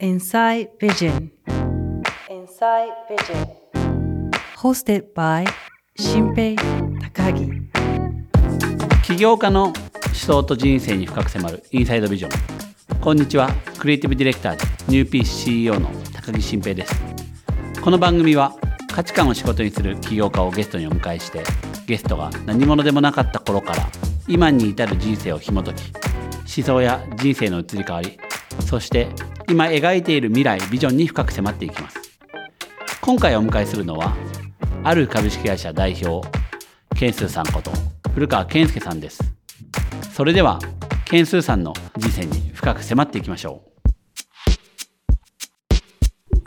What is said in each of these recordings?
Inside Vision. Inside Vision. Hosted by 新平高木起業家の思想と人生に深く迫るインサイドビジョンこんにちはクリエイティブディレクターでニューピース CEO の高木新平ですこの番組は価値観を仕事にする起業家をゲストにお迎えしてゲストが何者でもなかった頃から今に至る人生を紐解き思想や人生の移り変わりそして今描いている未来ビジョンに深く迫っていきます。今回お迎えするのはある株式会社代表ケンスーさんこと古川健介さんです。それではケンスーさんの人生に深く迫っていきましょ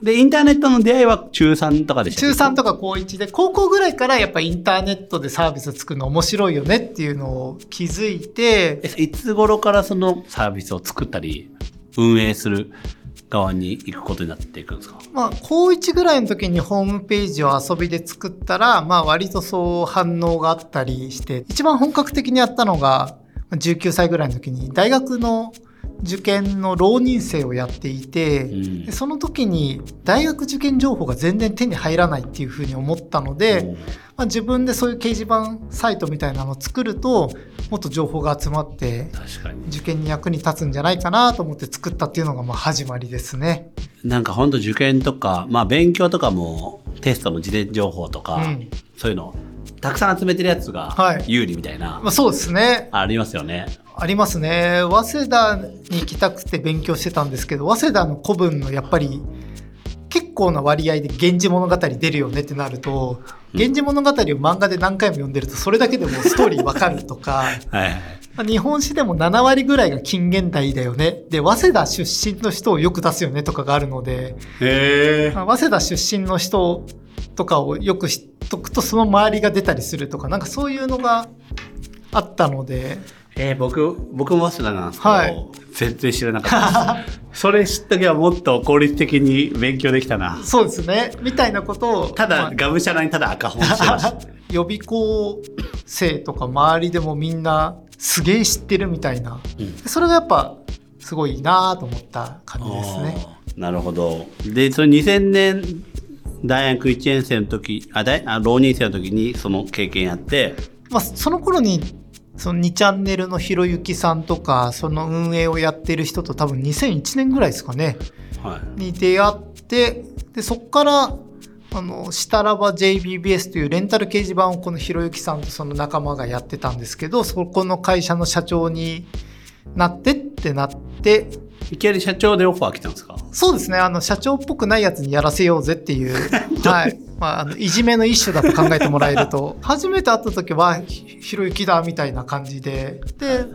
う。でインターネットの出会いは中3とかでした中3とか高1で、高校ぐらいからやっぱインターネットでサービス作るの面白いよねっていうのを気づいて、えいつ頃からそのサービスを作ったり運営する側に行くことになっていくんですか？まあ、高1ぐらいの時にホームページを遊びで作ったら、まあ、割とそう反応があったりして、一番本格的にやったのが、19歳ぐらいの時に大学の受験の浪人生をやっていて、うんでその時に大学受験情報が全然手に入らないっていうふうに思ったので、うんまあ、自分でそういう掲示板サイトみたいなのを作るともっと情報が集まって受験に役に立つんじゃないかなと思って作ったっていうのがまあ始まりですね。なんか本当受験とか、まあ勉強とかもテストの事前情報とか、うんそういうのたくさん集めてるやつがはい有利みたいな、まあ、そうですね。ありますよね。ありますね。早稲田に行きたくて勉強してたんですけど、早稲田の古文のやっぱり結構な割合で源氏物語出るよねってなると、源氏物語を漫画で何回も読んでるとそれだけでもうストーリーわかるとか、はい。まあ日本史でも7割ぐらいが近現代だよね。で、早稲田出身の人をよく出すよねとかがあるので。まあ早稲田出身の人とかをよく知っとくとその周りが出たりするとか、なんかそういうのがあったので、えー、僕、僕も早稲田なんですけど、はい全然知らなかったです。それ知っとけばもっと効率的に勉強できたな。そうですね。みたいなことを、ただ、まあがむしゃらにただ赤本してました。予備校生とか周りでもみんなすげえ知ってるみたいな。うんそれがやっぱすごいなと思った感じですね。なるほど。で、その2000年、大学1年生の時、あ、大あ浪人生の時にその経験やって、まあ、その頃に、その2チャンネルのひろゆきさんとか、その運営をやってる人と多分2001年ぐらいですかね、はい。に出会って、で、そっから、あの、したらば JBBS というレンタル掲示板をこのひろゆきさんとその仲間がやってたんですけど、そこの会社の社長になってってなって、いきなり社長でオファー来たんですか？そうですね。あの、社長っぽくないやつにやらせようぜっていう、はい。まあ、あの、いじめの一種だと考えてもらえると、初めて会った時は、ひひろゆきだみたいな感じで、で、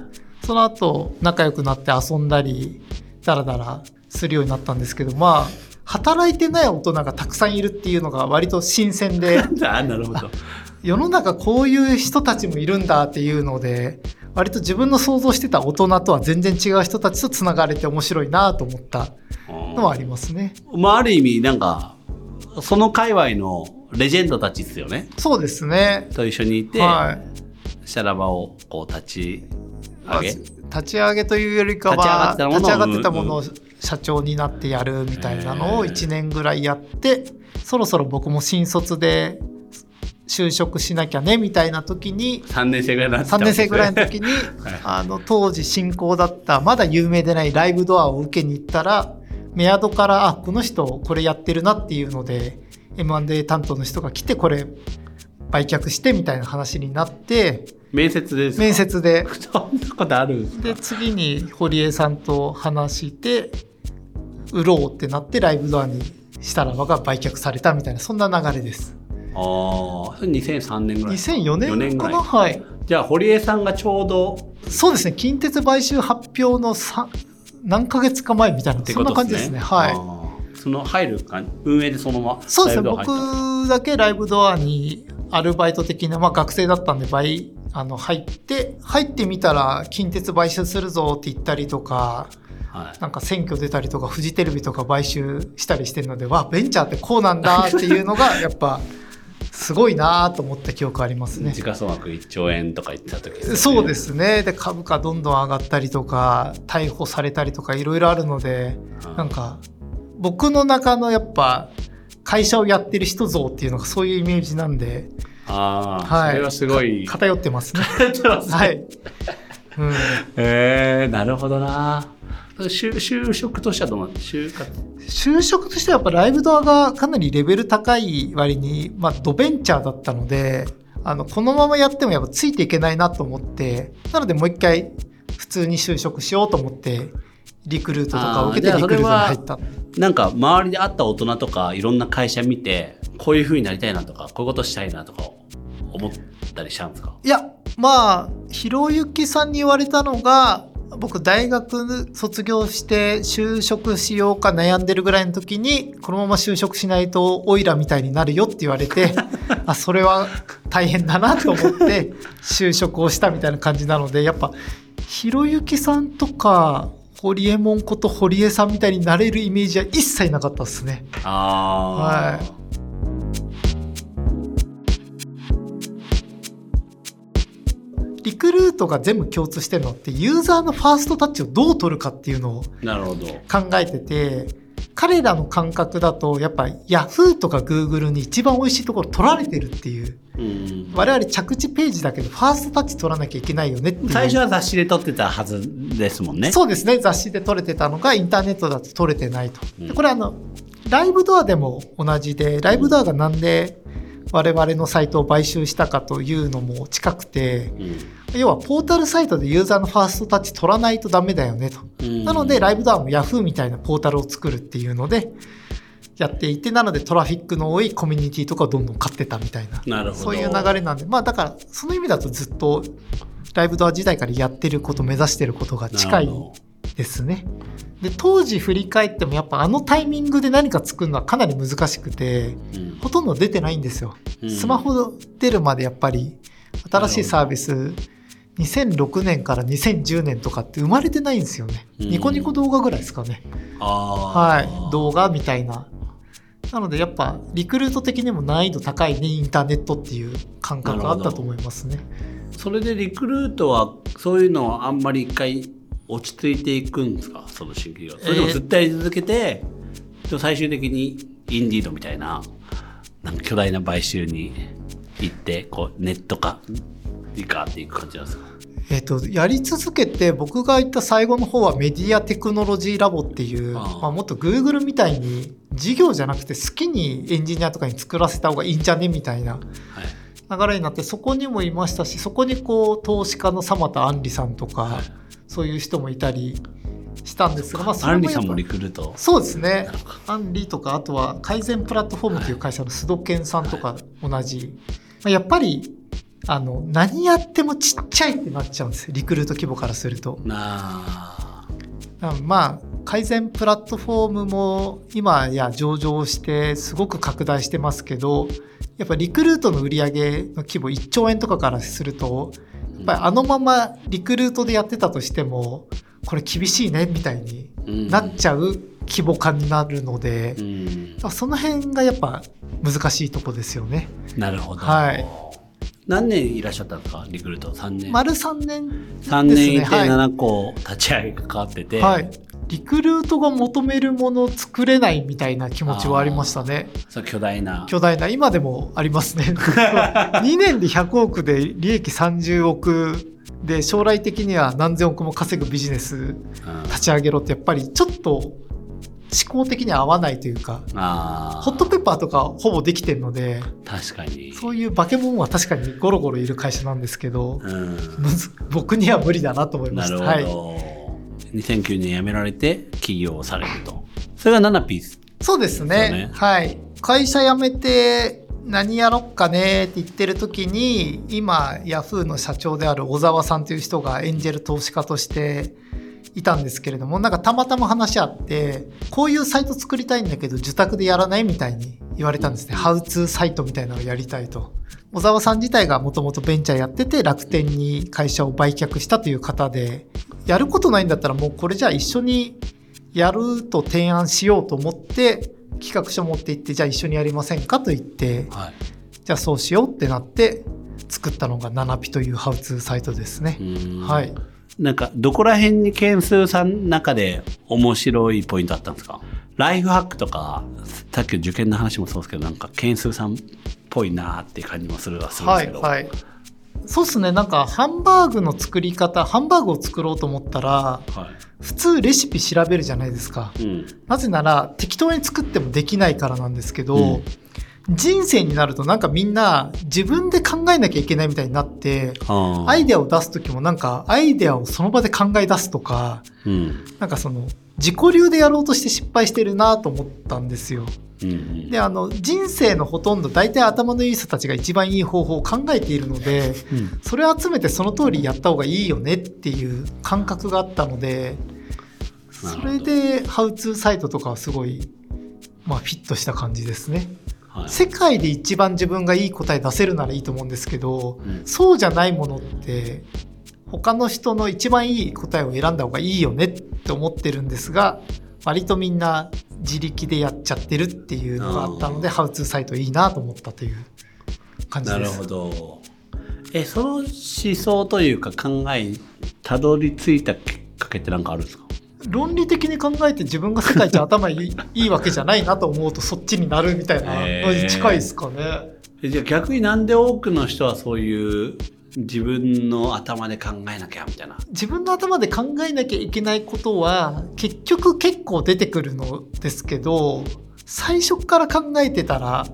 その後、仲良くなって遊んだり、だらだらするようになったんですけど、まあ、働いてない大人がたくさんいるっていうのが割と新鮮で、あ、なるほど。世の中こういう人たちもいるんだっていうので、割と自分の想像してた大人とは全然違う人たちと繋がれて面白いなと思ったのはありますね。まあ、ある意味、なんか、その界隈のレジェンドたちですよね。そうですね。と一緒にいて、はい。シャラバをこう立ち上げ。立ち上げというよりかは立ち上がってたものを社長になってやるみたいなのをへー1年ぐらいやってそろそろ僕も新卒で就職しなきゃねみたいな時に3年生ぐらいになってた3年生ぐらいの時に はいあの当時進行だったまだ有名でないライブドアを受けに行ったらメアドからあこの人これやってるなっていうので M&A 担当の人が来てこれ売却してみたいな話になって面接ですか？面接で。そんなことあるんですか？で次に堀江さんと話して売ろうってなってライブドアにしたらばが売却されたみたいなそんな流れです。ああ、それ2003年ぐらい。2004年4年ぐからない。はい。じゃあ、堀江さんがちょうどそうですね。近鉄買収発表のさ何ヶ月か前みたいなそんな感じですね。はい。その入るか運営でそのままそうですね。僕だけライブドアにアルバイト的な、まあ、学生だったんで倍あの入って入ってみたら近鉄買収するぞって言ったりとかはい。なんか選挙出たりとかフジテレビとか買収したりしてるのでわベンチャーってこうなんだっていうのがやっぱ すごいなと思った記憶ありますね。時価総額1兆円とか言ってた時ねそうですね。で、株価どんどん上がったりとか、逮捕されたりとかいろいろあるので、うんなんか、僕の中のやっぱ会社をやってる人像っていうのがそういうイメージなんで、ああ、はいそれはすごい。偏ってますね。やってますねはい。うん、へえなるほどな。就就職としてはどうなん？就活就職としてはやっぱライブドアがかなりレベル高い割に、まあ、ドベンチャーだったので、あの、このままやってもやっぱついていけないなと思って、なのでもう一回普通に就職しようと思って、リクルートとかを受けてリクルートに入った。なんか周りで会った大人とかいろんな会社見てこういう風になりたいなとかこういうことしたいなとか思ったりしたんですか？いや、まあ、ひろゆきさんに言われたのが、僕大学卒業して就職しようか悩んでるぐらいの時にこのまま就職しないとオイラみたいになるよって言われて あそれは大変だなと思って就職をしたみたいな感じなのでやっぱひろゆきさんとか堀エモ門こと堀江さんみたいになれるイメージは一切なかったですね。ああ、はいリクルートが全部共通してるのってユーザーのファーストタッチをどう取るかっていうのを考えてて彼らの感覚だとやっぱ Yahoo とか Google に一番美味しいところ取られてるっていう。うん。我々着地ページだけどファーストタッチ取らなきゃいけないよねっていう。最初は雑誌で撮ってたはずですもんね。そうですね。雑誌で撮れてたのがインターネットだと撮れてないと、うん。でこれあのライブドアでも同じでライブドアがなんで我々のサイトを買収したかというのも近くてうん。要はポータルサイトでユーザーのファーストタッチ取らないとダメだよねと。うん。なのでライブドアも Yahoo みたいなポータルを作るっていうのでやっていてなのでトラフィックの多いコミュニティとかをどんどん買ってたみたいな。そういう流れなんで。まあだからその意味だとずっとライブドア時代からやってること目指してることが近いですね。で当時振り返ってもやっぱあのタイミングで何か作るのはかなり難しくてどうんほとんど出てないんですよ。うんスマホ出るまでやっぱり新しいサービス2006年から2010年とかって生まれてないんですよね。うんニコニコ動画ぐらいですかね。はい。動画みたいな。なのでやっぱリクルート的にも難易度高いねインターネットっていう感覚があったと思いますね。それでリクルートはそういうのはあんまり一回落ち着いていくんですか？その新規業それでもずっとやり続けて、でも最終的にインディードみたいななんか巨大な買収に行ってこうネット化にガーっていく感じなんですか？えっとやり続けて僕が言った最後の方はメディアテクノロジーラボっていうまあ、もっと Google みたいに事業じゃなくて好きにエンジニアとかに作らせた方がいいんじゃね？みたいな。はい流れになってそこにもいましたしそこにこう投資家の様田杏里さんとか、はい。そういう人もいたりしたんですが、まあ、そアれもさんもリクルート。そうですね。アンリとかあとは改善プラットフォームという会社の須藤健さんとか同じ、まあ、やっぱりあの何やってもちっちゃいってなっちゃうんですよ。リクルート規模からすると。なまあ改善プラットフォームも今や上場してすごく拡大してますけどやっぱリクルートの売り上げの規模1兆円とかからするとやっぱりあのままリクルートでやってたとしてもこれ厳しいねみたいにうん。なっちゃう規模感になるので、うん。その辺がやっぱ難しいとこですよね。なるほど、はい。何年いらっしゃったんですかリクルート3年。丸3年3年いてはい。7個立ち上げ関わってて、はい、リクルートが求めるものを作れないみたいな気持ちはありましたね。そう巨大な。巨大な。今でもありますね。2年で100億で利益30億で将来的には何千億も稼ぐビジネスうん。立ち上げろってやっぱりちょっと思考的に合わないというかホットペッパーとかほぼできてるので確かに。そういう化け物は確かにゴロゴロいる会社なんですけど僕には無理だなと思いまなるほど、したはい、2009年辞められて起業されると。それが7ピース。そうですね。はい。会社辞めて何やろっかねって言ってる時に今ヤフーの社長である小沢さんという人がエンジェル投資家としていたんですけれどもなんかたまたま話し合ってこういうサイト作りたいんだけど受託でやらないみたいに言われたんですね、ハウツーサイトみたいなのをやりたいと。小沢さん自体がもともとベンチャーやってて楽天に会社を売却したという方でやることないんだったらもうこれじゃあ一緒にやると提案しようと思って企画書持って行ってじゃあ一緒にやりませんかと言ってはい。じゃあそうしようってなって作ったのがナナピというハウツーサイトですね。はい。なんかどこら辺に件数さんの中で面白いポイントあったんですか？ライフハックとかさっきの受験の話もそうですけどなんか件数さんっぽいなっていう感じもするはするんですけど、はいはい。そうっすね。なんかハンバーグの作り方ハンバーグを作ろうと思ったらは普通レシピ調べるじゃないですか。いうん。なぜなら適当に作ってもできないからなんですけど、うん。人生になるとなんかみんな自分で考えなきゃいけないみたいになってアイデアを出す時もなんかアイデアをその場で考え出すとかうん。なんかその自己流でやろうとして失敗してるなと思ったんですよ。うんうん。であの人生のほとんど大体頭のいい人たちが一番いい方法を考えているのでうん。それを集めてその通りやった方がいいよねっていう感覚があったのでそれでハウツーサイトとかはすごい、まあ、フィットした感じですね。はい。世界で一番自分がいい答え出せるならいいと思うんですけど、うん。そうじゃないものって他の人の一番いい答えを選んだ方がいいよねって思ってるんですが割とみんな自力でやっちゃってるっていうのがあったのでハウツーサイトいいなと思ったという感じです。なるほどえその思想というか考えにたどり着いたきっかけって何かあるんですか？論理的に考えて自分が世界一頭いいいいわけじゃないなと思うとそっちになるみたいなのに近いですかね。えじゃあ逆になんで多くの人はそういう自分の頭で考えなきゃみたいな。自分の頭で考えなきゃいけないことは結局結構出てくるのですけど最初から考えてたら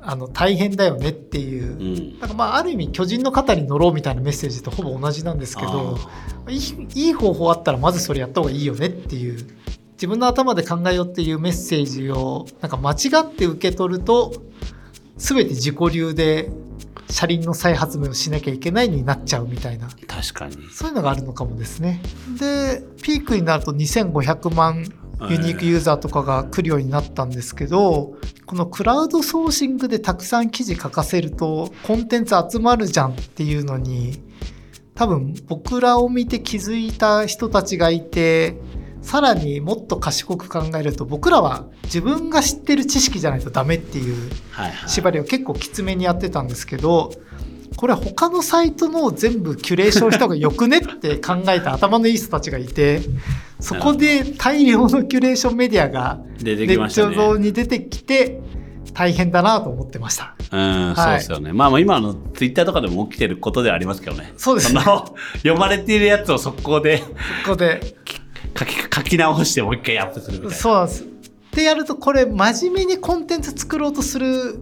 あの大変だよねっていう。う。ん。なんかまあある意味巨人の肩に乗ろうみたいなメッセージとほぼ同じなんですけどいいいい方法あったらまずそれやった方がいいよねっていう。自分の頭で考えようっていうメッセージをなんか間違って受け取ると全て自己流で車輪の再発明をしなきゃいけないになっちゃうみたいな。確かに。そういうのがあるのかもですね。で、ピークになると2500万ユニークユーザーとかが来るようになったんですけど、このクラウドソーシングでたくさん記事書かせるとコンテンツ集まるじゃんっていうのに、多分僕らを見て気づいた人たちがいて、さらにもっと賢く考えると僕らは自分が知ってる知識じゃないとダメっていうはいはい縛りを結構きつめにやってたんですけどこれ他のサイトの全部キュレーションした方がよくねって考えた頭のいい人たちがいてそこで大量のキュレーションメディアが出てネット上に出てきて大変だなと思ってました。うん、そうですよね。まあまあ今のツイッターとかでも起きてることではありますけどね。そうですねの読まれているやつを速攻でここで書き書き直してもう一回アップするみたいな。そうなんです。ってやるとこれ真面目にコンテンツ作ろうとする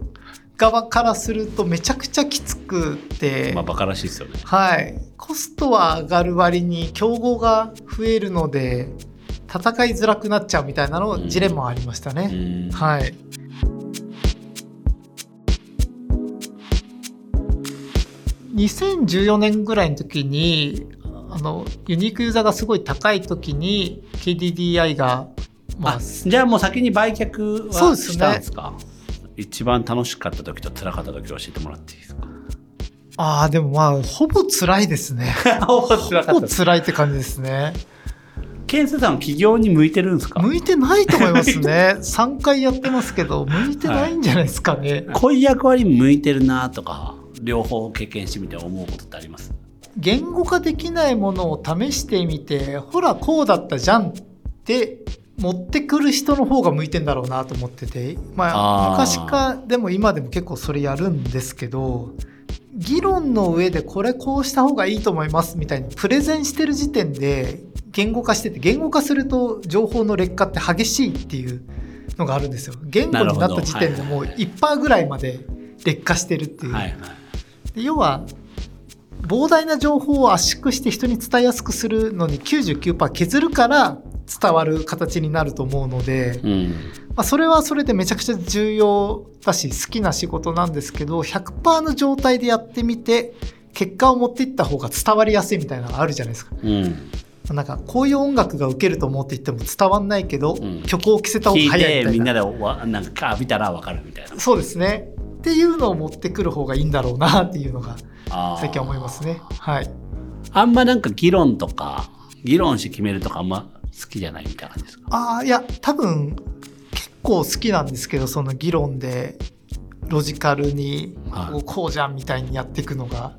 側からするとめちゃくちゃきつくて、まあバカらしいですよね。はい、コストは上がる割に競合が増えるので戦いづらくなっちゃうみたいなのうんジレンマはありましたうね。んはい。2014年ぐらいの時にあのユニークユーザーがすごい高い時に KDDI が、まああ、じゃあもう先に売却はしたんですか？一番楽しかった時と辛かった時を教えてもらっていいですか？ああでもまあほぼ辛いですね。ほぼ辛かった。辛いって感じですね。ケンスさん起業に向いてるんですか？向いてないと思いますね。3回やってますけど向いてないんじゃないですかね。こういう役割に向いてるなとか、両方経験してみて思うことってあります？言語化できないものを試してみてほらこうだったじゃんって持ってくる人の方が向いてんだろうなと思っててまあ昔かでも今でも結構それやるんですけど議論の上でこれこうした方がいいと思いますみたいにプレゼンしてる時点で言語化してて言語化すると情報の劣化って激しいっていうのがあるんですよ言語になった時点でもう1%ぐらいまで劣化してるっていう。はいはい。で要は膨大な情報を圧縮して人に伝えやすくするのに99%削るから伝わる形になると思うので、うん。まあ、それはそれでめちゃくちゃ重要だし好きな仕事なんですけど100%の状態でやってみて結果を持っていった方が伝わりやすいみたいなのがあるじゃないですか。うん。なんかこういう音楽が受けると思って言っても伝わんないけど、ん曲を着せた方が早いみたいなてみんなでわなんか浴びたらわかるみたいな。そうですねっていうのを持ってくる方がいいんだろうなっていうのが最近思いますね。はい。あんまなんか議論とか、議論して決めるとかあんま好きじゃないみたいな感じですか？ああいや多分結構好きなんですけどその議論でロジカルにはい。こうじゃんみたいにやっていくのが、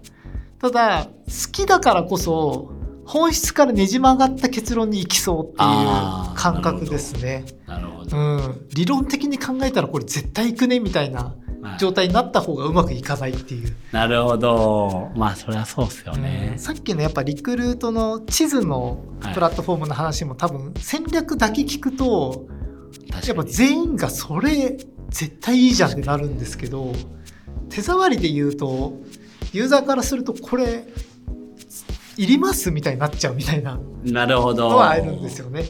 ただ好きだからこそ本質からねじ曲がった結論に行きそうっていう感覚ですね。なるほど、うん、理論的に考えたらこれ絶対行くねみたいなはい状態になった方がうまくいかないっていう、なるほど。まあそれはそうっすよね。うん、さっきのやっぱリクルートの地図のプラットフォームの話も多分戦略だけ聞くとやっぱ全員がそれ絶対いいじゃんってなるんですけど手触りで言うとユーザーからするとこれいりますみたいになっちゃうみたいな。なるほど。のはあるんですよね。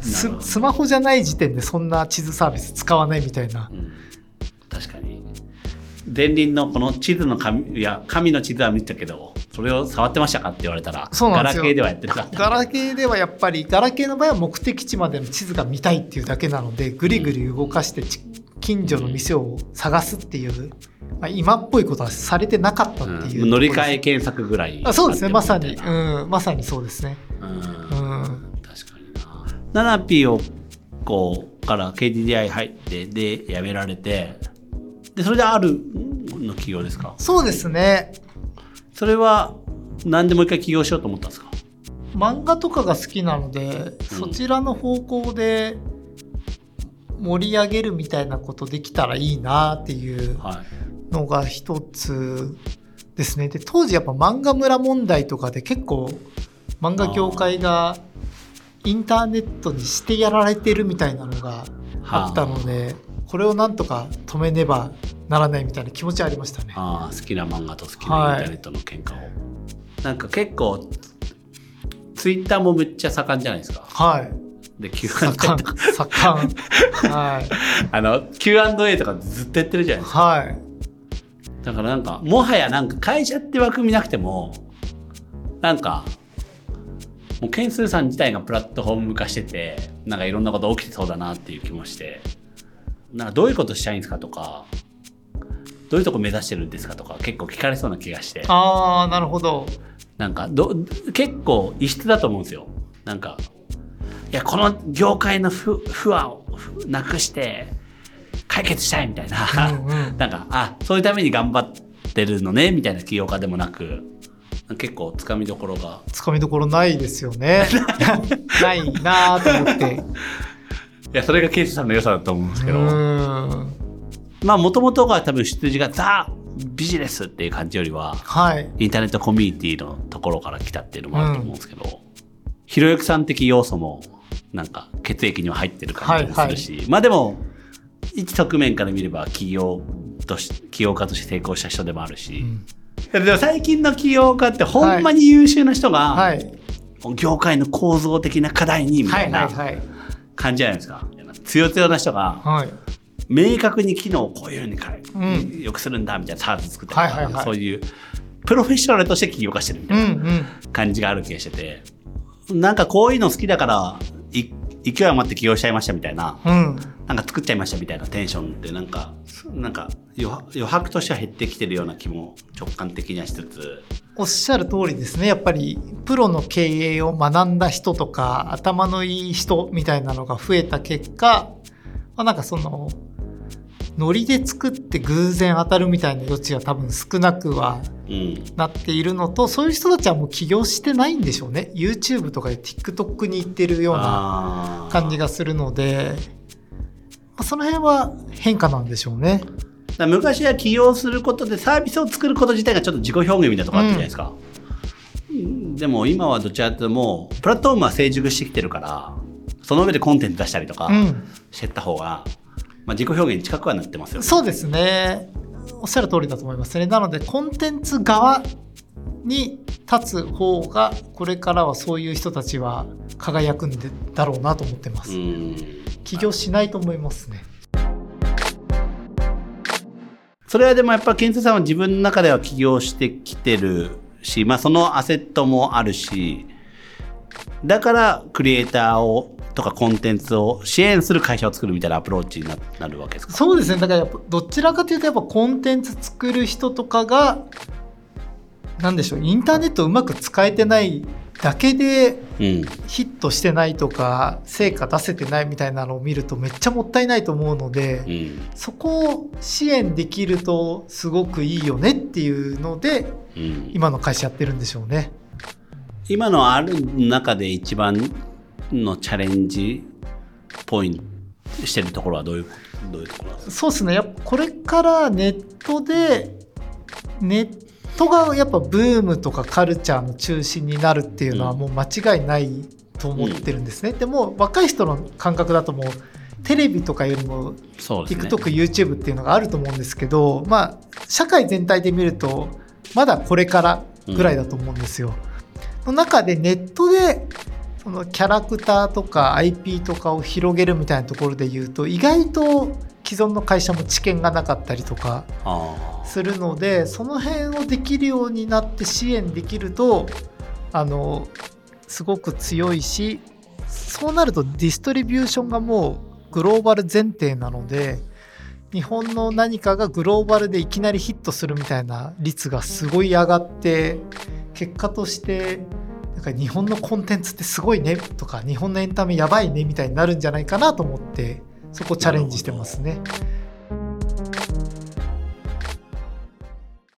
スマホじゃない時点でそんな地図サービス使わないみたいな。う。ん。確かに前輪のこの地図の紙いや紙の地図は見たけどそれを触ってましたかって言われたらそうなんですよ。ガラケーではやってなかった。ガラケーではやっぱりガラケーの場合は目的地までの地図が見たいっていうだけなのでぐりぐり動かしてち近所の店を探すっていう、まあ、今っぽいことはされてなかったっていう、うん。乗り換え検索ぐらいあそうですね。まさに、うん、まさにそうですね。うん。うん、確かにな。ナナピーをこうから KDDI 入ってで辞められてでそれであるの企業ですか？そうですね。それは何でもう一回起業しようと思ったんですか？漫画とかが好きなので、そちらの方向で盛り上げるみたいなことできたらいいなっていうはい。のが一つですね。で、当時やっぱ漫画村問題とかで結構漫画業界がインターネットにしてやられてるみたいなのがあったので、これをなんとか止めねばならないみたいな気持ちはありましたね。ああ好きな漫画と好きなインターネットの喧嘩を、なんか結構ツイッターもめっちゃ盛んじゃないですかはい。で Q&A とか、盛ん。はい。あの Q&A とかずっとやってるじゃないですかはい。だからなんか、もはやなんか会社って枠見なくても、なんか、もう件数さん自体がプラットフォーム化してて、なんかいろんなこと起きてそうだなっていう気もして、なんかどういうことしたいんですかとか、どういうとこ目指してるんですかとか結構聞かれそうな気がして、ああ、なるほど。なんかど、結構異質だと思うんですよ。なんか、いや、この業界の不不安をなくして解決したいみたいな。うんうん なんか、あ、そういうために頑張ってるのね、みたいな起業家でもなく、結構つかみどころが。つかみどころないですよね。ないなと思って。いや、それがケイスさんの良さだと思うんですけど。まあ、もともとが多分出自がザ・ビジネスっていう感じよりは、はい。インターネットコミュニティのところから来たっていうのもあると思うんですけど、ひろゆきさん的要素も、なんか血液には入ってる感じもするし、まあでも、一側面から見れば企業とし、起業家として成功した人でもあるし、んでも最近の起業家ってほんまに優秀な人が、はい。業界の構造的な課題にみたはいいなはいはい。感じじゃないですか。強強な人がはい。明確に機能をこういうふうに変え、うんよくするんだみたいなサービス作ったりとか、はいはいはいそういうプロフェッショナルとして起業家してるみたういんな感じがある気がしてて、なんかこういうの好きだからい勢い余って起業しちゃいましたみたいな、うん。うん。なんか作っちゃいましたみたいなテンションってなんかなんか余余白としては減ってきてるような気も直感的にはしつつ。おっしゃる通りですね。やっぱりプロの経営を学んだ人とか頭のいい人みたいなのが増えた結果、まあ、なんかそのノリで作って偶然当たるみたいな余地が多分少なくはうんなっているのとそういう人たちはもう起業してないんでしょうね。YouTube とかで TikTok に行ってるような感じがするので、まあ、その辺は変化なんでしょうね。昔は起業することでサービスを作ること自体がちょっと自己表現みたいなところあったじゃないですか、うん。でも今はどちらかというともうプラットフォームは成熟してきてるからその上でコンテンツ出したりとかうん。してった方が、まあ、自己表現に近くはなってますよね。そうですね。おっしゃる通りだと思いますね。なので、コンテンツ側に立つ方が、これからはそういう人たちは輝くんでだろうなと思ってます。うん起業しないと思いますね。それはでもやっぱ健太さんは自分の中では起業してきてるし、まあ、そのアセットもあるしだからクリエイターをとかコンテンツを支援する会社を作るみたいなアプローチにななるわけですか？そうですね。だからやっぱ、どちらかというと、やっぱコンテンツ作る人とかが、なんでしょう、インターネットをうまく使えてないだけで、うんヒットしてないとか、成果出せてないみたいなのを見るとめっちゃもったいないと思うので、うんそこを支援できるとすごくいいよねっていうのでうん今の会社やってるんでしょうね。今のある中で一番のチャレンジポイントしてるところはどういうどういうところなんですか？そうですね。やっぱこれからネットでネットがやっぱブームとかカルチャーの中心になるっていうのはもう間違いないと思ってるんですね、でも若い人の感覚だともうテレビとかよりも TikTok、YouTube っていうのがあると思うんですけど、まあ、社会全体で見ると、まだこれからぐらいだと思うんですよ。の中でネットで、そのキャラクターとか IP とかを広げるみたいなところで言うと、意外と既存の会社も知見がなかったりとかあするので、その辺をできるようになって支援できると、あの、すごく強いし、そうなるとディストリビューションがもうグローバル前提なので、日本の何かがグローバルでいきなりヒットするみたいな率がすごい上がって、結果として、なんか日本のコンテンツってすごいねとか、日本のエンタメやばいねみたいになるんじゃないかなと思って、そこチャレンジしてますね。